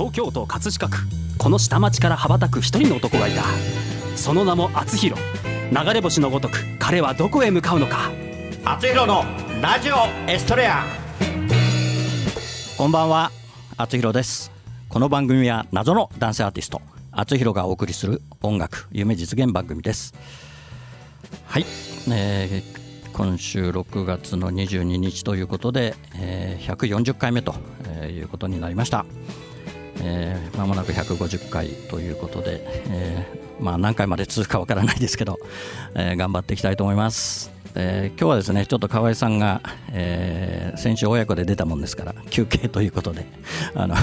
東京都葛飾区。この下町から羽ばたく一人の男がいた。その名も厚弘。流れ星のごとく彼はどこへ向かうのか。厚弘のラジオエストレア。こんばんは。厚弘です。この番組は謎の男性アーティスト厚弘がお送りする音楽夢実現番組です。はい、えー今週6月の22日ということで、えー140回目ということになりましたえー間もなく150回ということで、えーまあ、何回まで続くかわからないですけど、えー頑張っていきたいと思います。えー今日はですねちょっと河合さんが、えー先週親子で出たもんですから休憩ということであの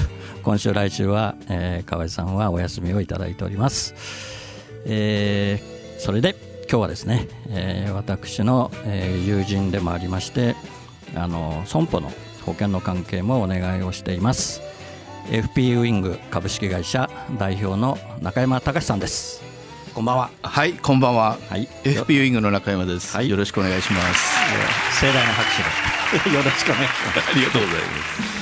今週来週は、えー河合さんはお休みをいただいております。えーそれで今日はですね、えー私の、えー友人でもありましてあの損保の保険の関係もお願いをしています FP ウイング株式会社代表の中山隆さんです。こんばんは。はい、こんばんは。はい、FP ウイングの中山です。はい。よろしくお願いします。盛大な拍手で。よろしくお願いしありがとうございます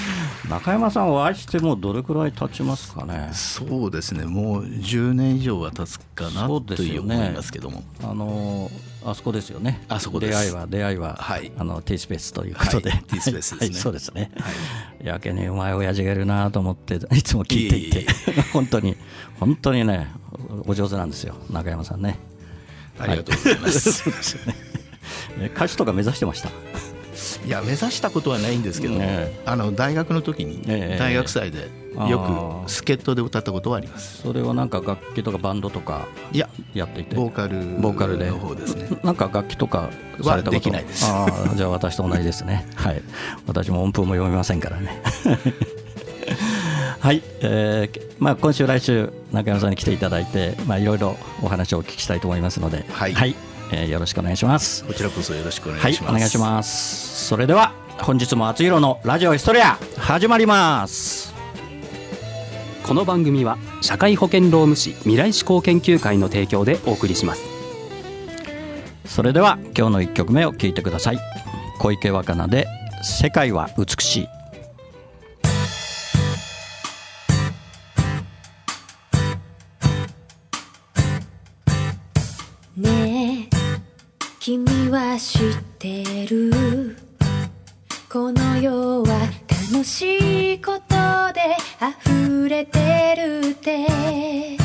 中山さんお会いしてもうどれくらい経ちますかね？そうですね、もう10年以上は経つかなそうという思いますけども。あのあそこですよね。あそこです。出会いは出会いは、はい。あの T スペースということで、はい T スペースですね。はいそうですね、はい。やけにうまい親父がいるなと思っていつも聞いていて。本当に本当にねお上手なんですよ。中山さんね。ありがとうございます。そうですよね。え歌手とか目指してました？いや、目指したことはないんですけども、ねあの大学の時にええ。大学祭であよーく助っ人で歌ったことはあります。それはなんか楽器とかバンドとかいや、やっていて？ボーカルボーカルで？の方ですね。なんか楽器とかされたこと？はできないです。ああじゃあ私と同じですね。はい。私も音符も読めませんからね。はい、えーまあ、今週来週中山さんに来ていただいてまあいろいろお話をお聞きしたいと思いますので。はいえーよろしくお願いします。こちらこそよろしくお願はいいします。お願いします。それでは本日も厚弘のラジオヒストリア始まります。この番組は社会保険労務士未来志向研究会の提供でお送りします。それでは今日の1曲目を聴いてください。小池若菜で「世界は美しい」君は知ってる。この世は楽しいことで溢れてるって。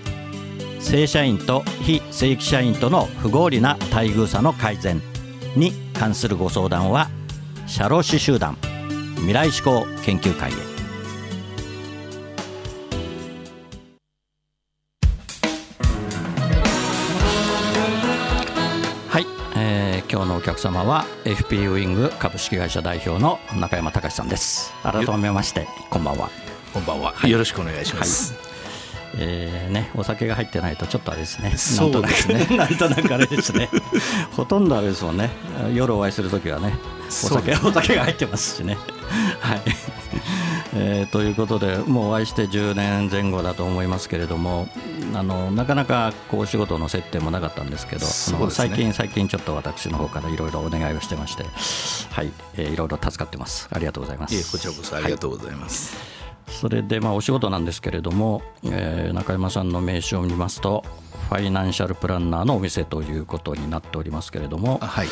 正社員と非正規社員との不合理な待遇差の改善に関するご相談は社労士集団未来志向研究会へ。はい、えー今日のお客様は FP ウイング株式会社代表の中山隆さんです。改めましてこんばんは。こんばんは、よろしくお願いします、えーね、お酒が入ってないとちょっとあれですね。そうですねなんとなく。あれですね。ほとんどあれですもんね。夜お会いするときはね、お酒、そうです お酒が入ってますしね。はい。えーということで、もうお会いして10年前後だと思いますけれども、あのなかなかこうお仕事の接点もなかったんですけど、ね最近最近ちょっと私の方からいろいろお願いをしてまして、はい、えーいろいろ助かってます。ありがとうございます。こちらこそありがとうございます、それでまあお仕事なんですけれども、えー中山さんの名刺を見ますとファイナンシャルプランナーのお店ということになっておりますけれども、あはい。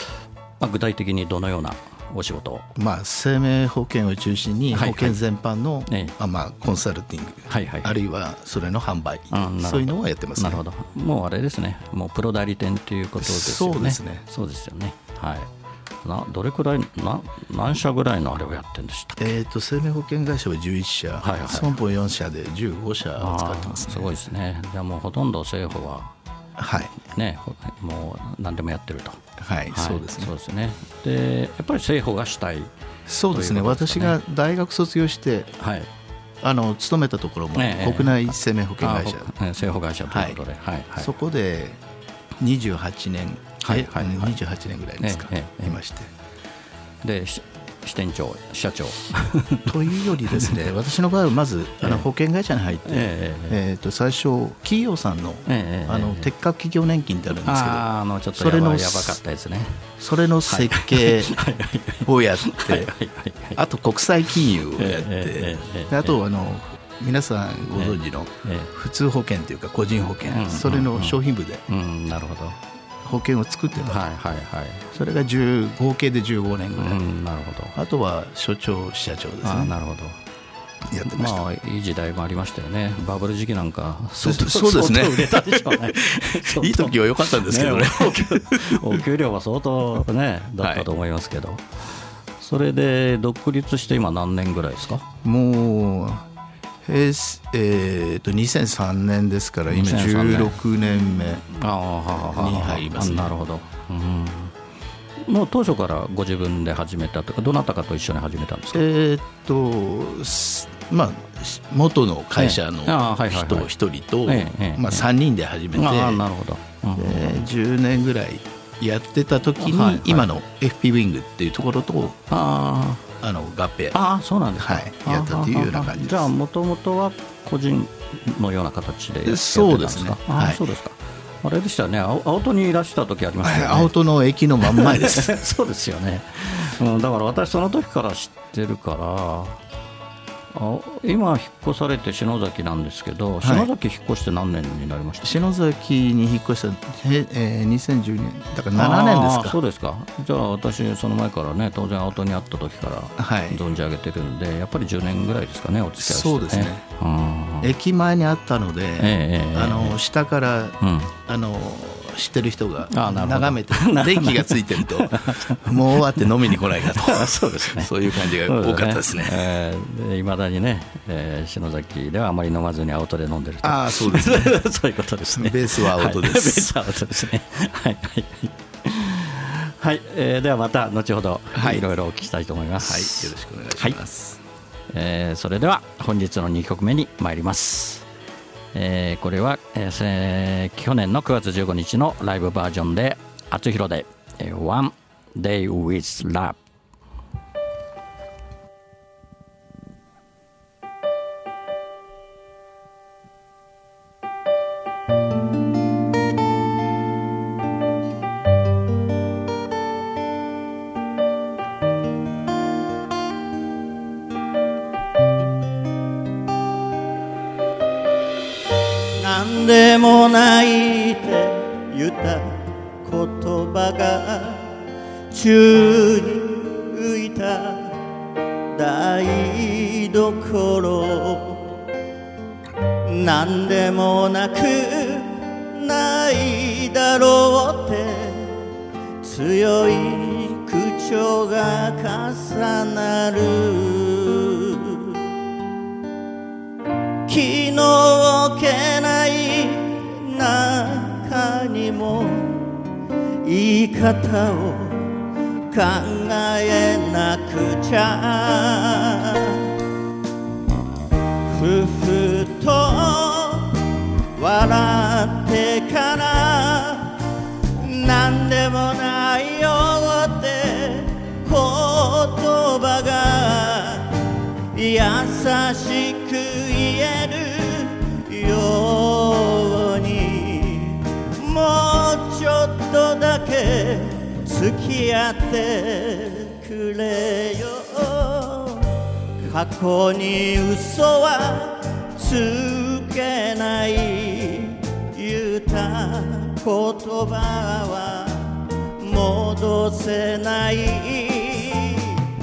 まあ、具体的にどのようなお仕事を？まあ、生命保険を中心にはい保険全般の、ええ。あまあ、コンサルティング、はいはい。あるいはそれの販売、そういうのをやってます、ね、なるほど。もうあれですね。もうプロ代理店ということですよね。そうですね。そうですよね。はいなどれくらいな何社ぐらいのあれをやってるんでしたえー、と生命保険会社は11社、はいはい。損保4社で15社使ってますね。すごいですね。じゃあもうほとんど政府ははい、ねほもう何でもやってると。はいそうですね。そうですね。でやっぱり政府が主体そうですね。私が大学卒業してはい。あの勤めたところもええ国内生命保険会社、あほえ政府会社ということで、はい。はいそこで28年、はいえはいはい。28年ぐらいですか、ええええ。いまして。でし支店長社長。というよりですね 私の場合はまずあのええ保険会社に入って、えええーと最初企業さんの,、ええあのええ。鉄核企業年金ってあるんですけど、あのちょっとそれのやばかったやつね。それの設計をやって、あと国際金融をやって、ええええええ。であとあの皆さんご存知のええ普通保険というか個人保険、うんそれの商品部でうんなるほど保険を作ってた、はいはいはい。それが10合計で15年ぐうらい、んなるほど。あとは所長支社長ですね。なるほど。やってました、まあいい時代もありましたよね。バブル時期なんかそ相当そうですね。いい時は良かったんですけどね。お給 お給料は相当ねだったと思いますけど、それで独立して今何年ぐらいですか？もう平成えー、と2003年ですから今2003年。16年目。に入りますね。あなるほど、うん、もう当初からご自分で始めたとかどなたかと一緒に始めたんですか？えーっとすまあ元の会社の人一人と、ええええまあ、3人で始めて、なるほど、うん。で10年ぐらいやってた時に、今の FP ウィングっていうところとああの合併。あああそうなんですか、はい。やったというような感じじゃあもともとは個人のような形でそうですね。ああはい。そうですか。あれでしたよね。青青戸にいらした時ありましたよね。青戸の駅の真ん前です。そうですよね、うん、だから私その時から知ってるからあ今引っ越されて篠崎なんですけどい。篠崎引っ越して何年になりました、篠崎に引っ越した、へえー、2010年。だから7年ですか。そうですか。じゃあ私その前からね当然青戸にあった時からはい。存じ上げてるんでやっぱり10年ぐらいですかねお付き合いして、ね、そうですね。うん。駅前にあったので、ええええ。あの下から、うん。あの知ってる人が眺めて 電気がついてると もう終わって飲みに来ないかと。そうですね。そういう感じが多かったですね。えーで未だにね、えー篠崎ではあまり飲まずに青戸で飲んでると。ああそうですね。そういうことですね。ベースは青戸です。はい。ベースは青戸ですね。はい。はい。はい、えーではまた後ほど、はい。いろいろお聞きしたいと思いまはい。す。よろしくお願いします、えーそれでは本日の2曲目に参ります。えーこれは、えーせ去年の9月15日のライブバージョンで「あつひろで、One Day with Love」You. 付き合ってくれよ。過去に嘘はつけない言うた言葉は戻せない。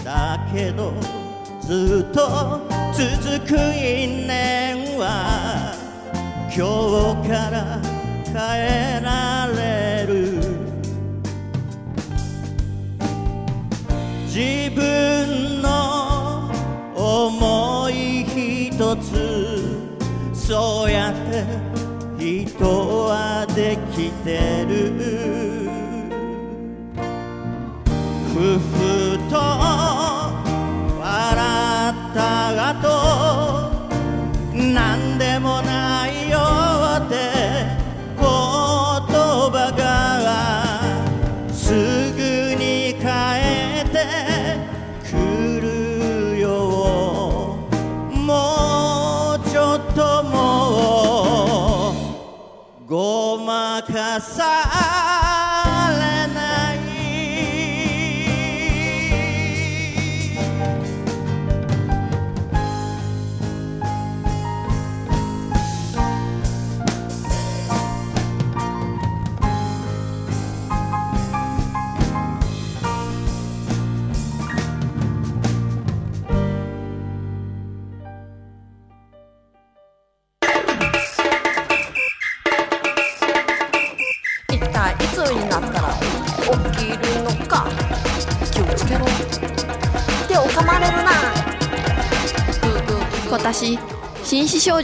だけどずっと続く因縁は今日から変えられ自分の思いひとつそうやって人はできてる。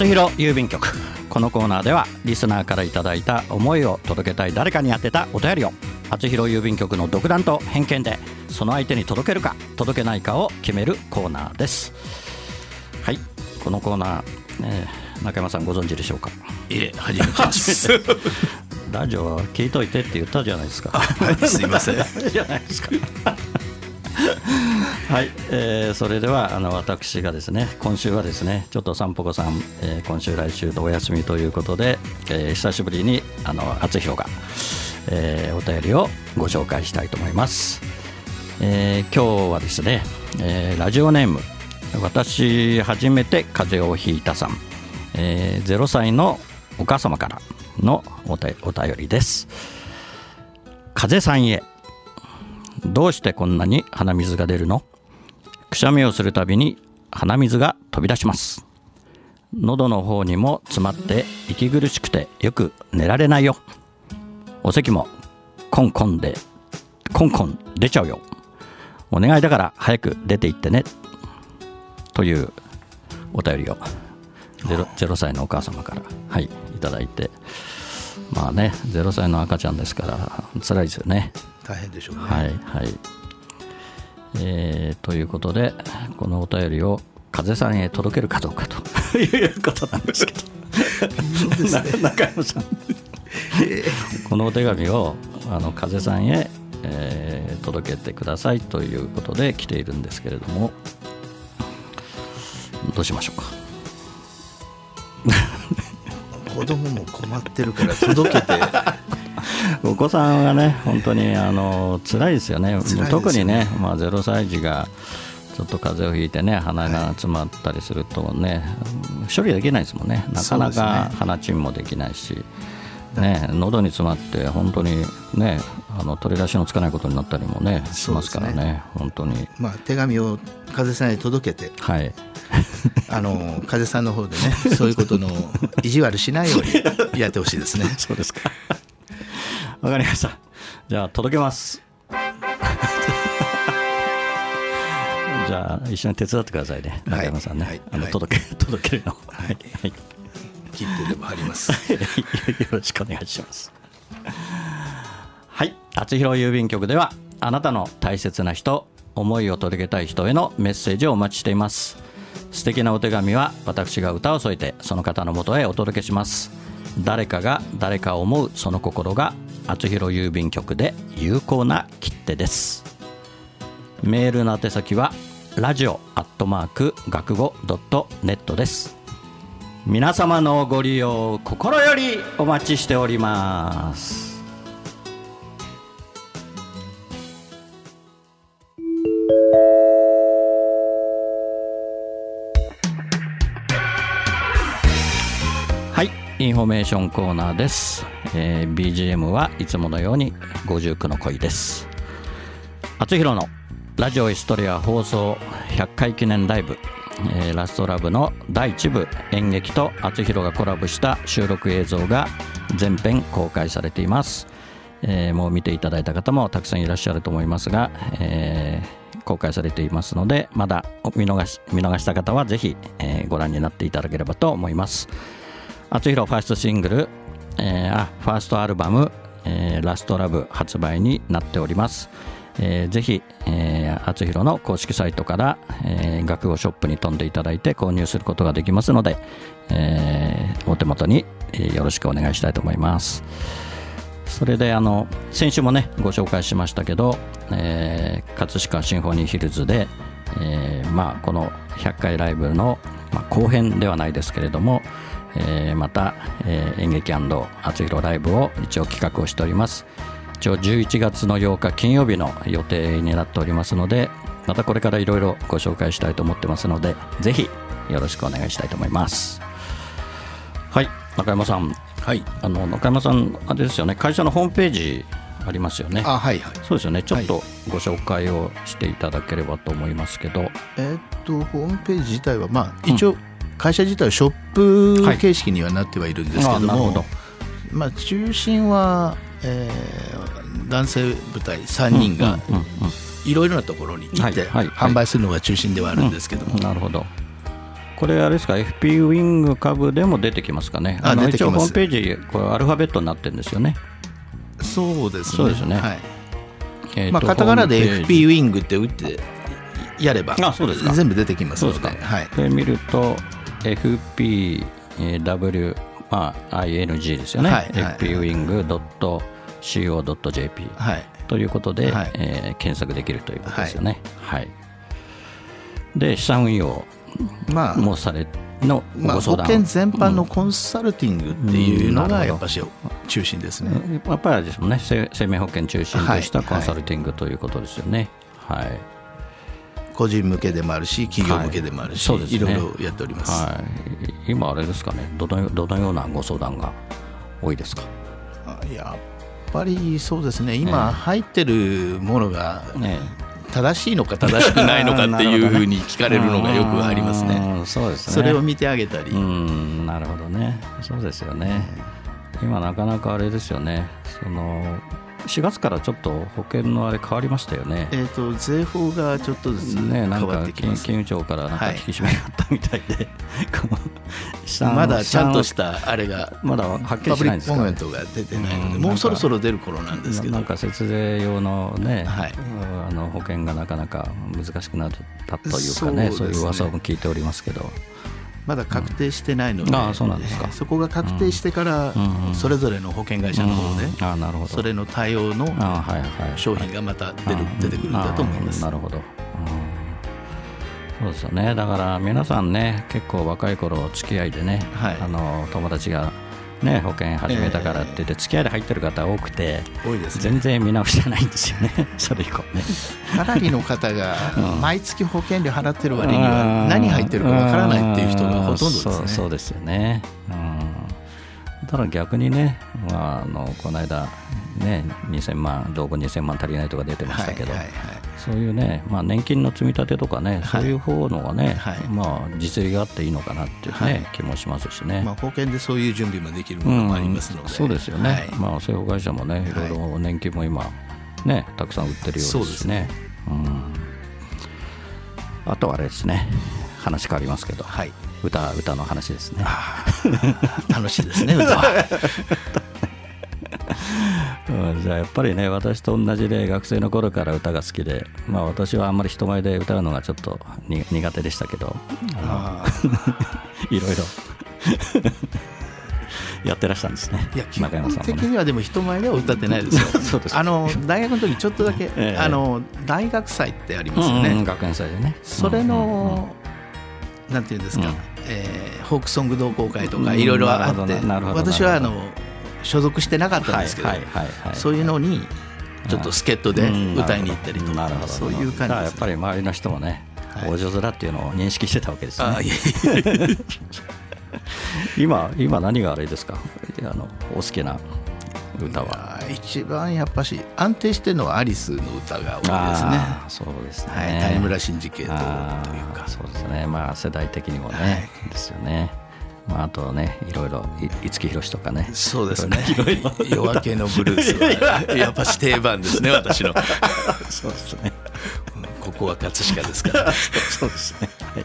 厚弘郵便局。このコーナーではリスナーからいただいた思いを届けたい誰かに宛てたお便りを厚弘郵便局の独断と偏見でその相手に届けるか届けないかを決めるコーナーです。はい。このコーナー、えー中山さんご存知でしょうか？いえ初めてです。ラジオは聞いといてって言ったじゃないですか。はいすいません。じゃないですかはい、えーそれではあの私がですね今週はですねちょっとさんぽこさん、えー今週来週とお休みということで、えー久しぶりにあの厚弘が、えーお便りをご紹介したいと思います、えー今日はですね、えーラジオネーム私初めて風邪をひいたさん、えー0歳のお母様からのおたお便りです。風さんへ。どうしてこんなに鼻水が出るの？くしゃみをするたびに鼻水が飛び出します。喉の方にも詰まって息苦しくてよく寝られないよ。お咳もコンコンでコンコン出ちゃうよ。お願いだから早く出て行ってね。というお便りを 0, 0歳のお母様からはいいただいて。まあね0歳の赤ちゃんですから辛いですよね。大変でしょうね。はいはい。えーということでこのお便りを風さんへ届けるかどうかと。いうことなんですけど。な中山さん。このお手紙をあの風さんへ、えー届けてくださいということで来ているんですけれども。どうしましょうか。子供も困ってるから届けて、お子さんはね本当にあの辛いですよね。ね。特にね、まあ、0歳児がちょっと風邪をひいてね鼻が詰まったりするとね、処理できないですもんね。なかなかね。鼻チンもできないし、ね、喉に詰まって本当にねあの取り出しのつかないことになったりもねしますからね。本当に。まあ、手紙を風さんへ届けて、はい。あの風さんの方でね、そういうことの意地悪しないようにやってほしいですね。そうですかわかりました。じゃあ届けます。じゃあ一緒に手伝ってくださいね。はい。中山さんね、はい。あのはい。届け 届けるの。はい、はい、切ってでも貼ります。よろしくお願いします。はい。厚弘郵便局ではあなたの大切な人思いを届けたい人へのメッセージをお待ちしています。素敵なお手紙は私が歌を添えてその方のもとへお届けします。誰かが誰かを思うその心が厚弘郵便局で有効な切手です。メールの宛先はラジオアットマーク学語ドットネットです。皆様のご利用心よりお待ちしております。はいインフォメーションコーナーです、えー BGM はいつものように59の恋です。厚弘のラジオエストレア放送100回記念ライブ、えーラストラブの第1部演劇と厚弘がコラボした収録映像が全編公開されています、えーもう見ていただいた方もたくさんいらっしゃると思いますが、えー公開されていますのでまだ見逃し見逃した方はぜひ、えーご覧になっていただければと思います。厚弘ファーストシングル、えーあファーストアルバム、えーラストラブ発売になっております、えーぜひ、えー、厚弘の公式サイトから、えー学語ショップに飛んでいただいて購入することができますので、えーお手元に、えーよろしくお願いしたいと思います。それであの先週もねご紹介しましたけど、えー葛飾シンフォニーヒルズで、えーまあ、この100回ライブの、まあ、後編ではないですけれども、えーまた、えー演劇厚弘ライブを一応企画をしております。一応11月の8日金曜日の予定になっておりますのでまたこれからいろいろご紹介したいと思ってますのでぜひよろしくお願いしたいと思います。はい中山さん。はい。あの中山さん、あれですよね、会社のホームページありますよね。あ、はいはい。そうですよね、ちょっとご紹介をしていただければと思いますけど、えーっと、ホームページ自体は、まあ、一応、会社自体はショップ形式にはなってはいるんですけども、あなるほど。まあ、中心は、えー男性部隊3人がいろいろなところに行ってはいはいはい。販売するのが中心ではあるんですけども、なるほど。これ、あれですか、FP ウィング株でも出てきますかね、のあ一応、ホームページ、これ、アルファベットになってるんですよね。そうですね。そうですね。はい。えーとまあ、カタカナで FP ジ。ウィングって打ってやればあそうですか。全部出てきますのでそうですか、はい、で見ると、FPW、まあ、ING ですよね、はいはい FPwing.co.jp。はい、ということで、はいえー検索できるということですよね。はい。で、資産運用まあ、もされのまあ、保ご相談、険全般のコンサルティングっていうのがやっぱし中心ですね。やっぱりですもんね、生生命保険中心としたはいコンサルティングということですよね。はい。個人向けでもあるし企業向けでもあるし、はいね。いろいろやっております。はい。今あれですかね、どのどのようなご相談が多いですか？あやっぱりそうですね。今入ってるものがね正しいのか正しくないのかっていうふうに聞かれるのがよくありますね。ね。それを見てあげたり、うんなるほどね。そうですよね。今なかなかあれですよね。その4月からちょっと保険のあれ変わりましたよね。えー、と税法がちょっとずつね、なんか金金融庁からなんかはい。引き締めがあったみたいで、この資産まだちゃんとし資たあれがまだはっきりパブリックコしないんですかメントが出てないので、うんもうそろそろ出る頃なんですけど。なんか節税用のね、はい。あの保険がなかなか難しくなったというかねそうですね。そういう噂も聞いておりますけど、まだ確定してないので、そうなんですか。えーそこが確定してから、それぞれの保険会社の方で、うん。ああなるほど。それの対応の商品がまた出る、出てくるんだと思います。なるほど、うん。そうですよね。だから皆さんね結構若い頃付き合いでね、はい。あの友達がね保険始めたからって言って付き合いで入ってる方多くて多いですね。全然見直してないんですよね。それ以降ねかなりの方がうん。毎月保険料払ってる割には何入ってるかわからないっていう人がほとんどですね。そうですよね、うん、ただ逆にね、まあ、あのこの間ね2000万老後2000万足りないとか出てましたけど、はいはいはい。そういうね、まあ、年金の積み立てとかね、そういう方のがね、はい。まあ、実利があっていいのかなっていう、ねはい。気もしますしね。まあ、保険でそういう準備もできるものもありますので、そうですよね、はい。まあ、政府会社もね、いろいろ年金も今、ね、たくさん売ってるようですしね。うん。あとはあれですね、話変わりますけど、はい。歌歌の話ですね。楽しいですね歌は。うん。じゃあやっぱりね私と同じで学生の頃から歌が好きで、まあ、私はあんまり人前で歌うのがちょっとに苦手でしたけど。いろいろやってらしたんですね。いや基本的にはでも人前では歌ってないですよ。そうですあの大学の時ちょっとだけ、ええ。あの大学祭ってありますよね、学園祭でね。それの、なんていうんですか、うん。えーフォークソング同好会とかうんいろいろあって、私はあの所属してなかったんですけど、そういうのにちょっと助っ人で歌いに行ったりとか、そういう感じだからやっ。ぱり周りの人もね、はい。大上手だっていうのを認識してたわけですね 今今何があれですか？あのお好きな歌は。一番やっぱし安定してるのはアリスの歌が多いですね。そうですね、はい、谷村新司系統というか。そうですね。まあ世代的にもね、はい。ですよね。まああとねいろいろい五木ひろしとかね。そうですね。夜明けのブルースはやっぱし定番ですね、私の。そうですね。ここは葛飾ですから。そうですね。はい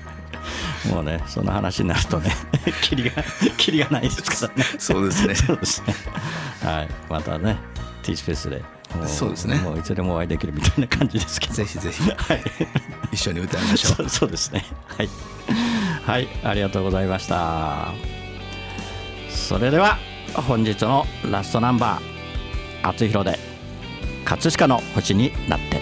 もうねその話になるとね キリがキリがないですからね。そうですね。そうですね。はい。またね T スペースでもそうですね。もういつでもお会いできるみたいな感じですけど。ぜひぜひ。はい。一緒に歌いましょう。そうそうですね。はい、はい、ありがとうございました。それでは本日のラストナンバー「あつひろで葛飾の星になって」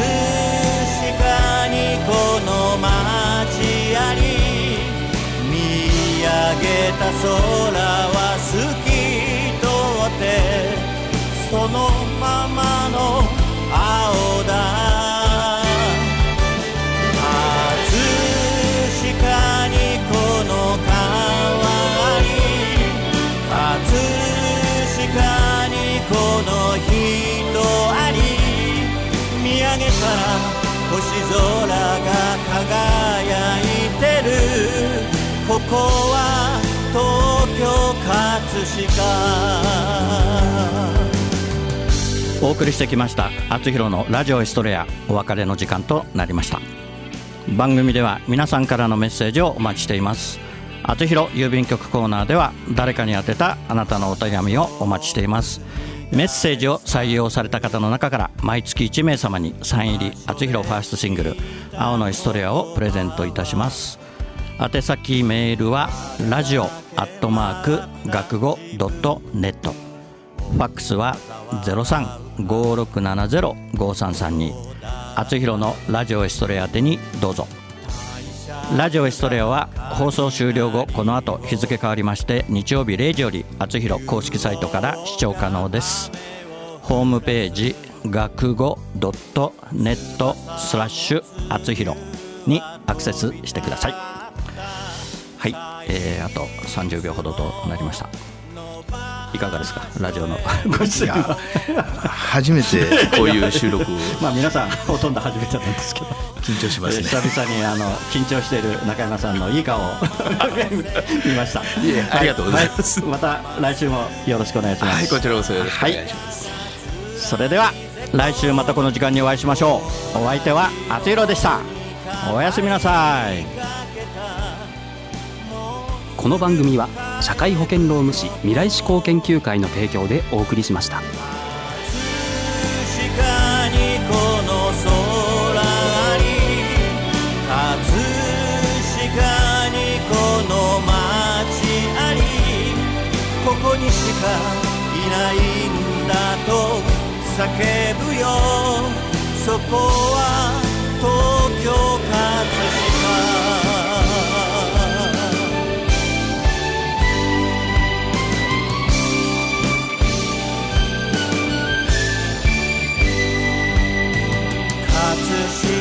葛飾にこの街あり見上げた空は透き通ってそのままの青だ。葛飾にこの川に葛飾にこの人あり見上げたら星空が輝いてる。ここは東京葛飾お送りしてきました「あつひろのラジオエストレア」お別れの時間となりました。番組では皆さんからのメッセージをお待ちしています。あつひろ郵便局コーナーでは誰かに宛てたあなたのお手紙をお待ちしています。メッセージを採用された方の中から毎月1名様にサイン入りあつひろファーストシングル「青のエストレア」をプレゼントいたします。宛先メールはラジオアットマーク学語ドットネット。ファックスは0356705332あつひろのラジオエストレア宛てにどうぞ。ラジオエストレアは放送終了後この後日付変わりまして日曜日0時よりあつひろ公式サイトから視聴可能です。ホームページ学語ドットネットスラッシュあつひろにアクセスしてください。はい、えー、あと30秒ほどとなりました。いかがですか？ラジオのご出演は初めてこういう収録を。まあ皆さんほとんど初めてなんですけど。緊張しますね。久々にあの緊張している中山さんのいい顔を 見ました。いえありがとうございます。はまた来週もよろしくお願いします、はいこちらこそよろしくお願いします、それでは来週またこの時間にお会いしましょう。お相手はあつひろでした。おやすみなさい。この番組は社会保険労務士未来志向研究会の提供でお送りしました。ここの街ありここにしかいないんだと叫ぶよそこは東京葛飾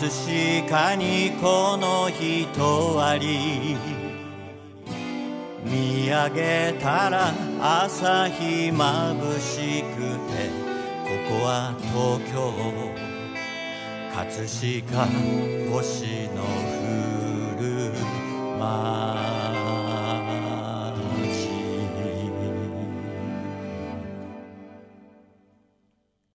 飾にこの人あり。見上げたら朝日まぶしくてここは東京葛飾星の降る街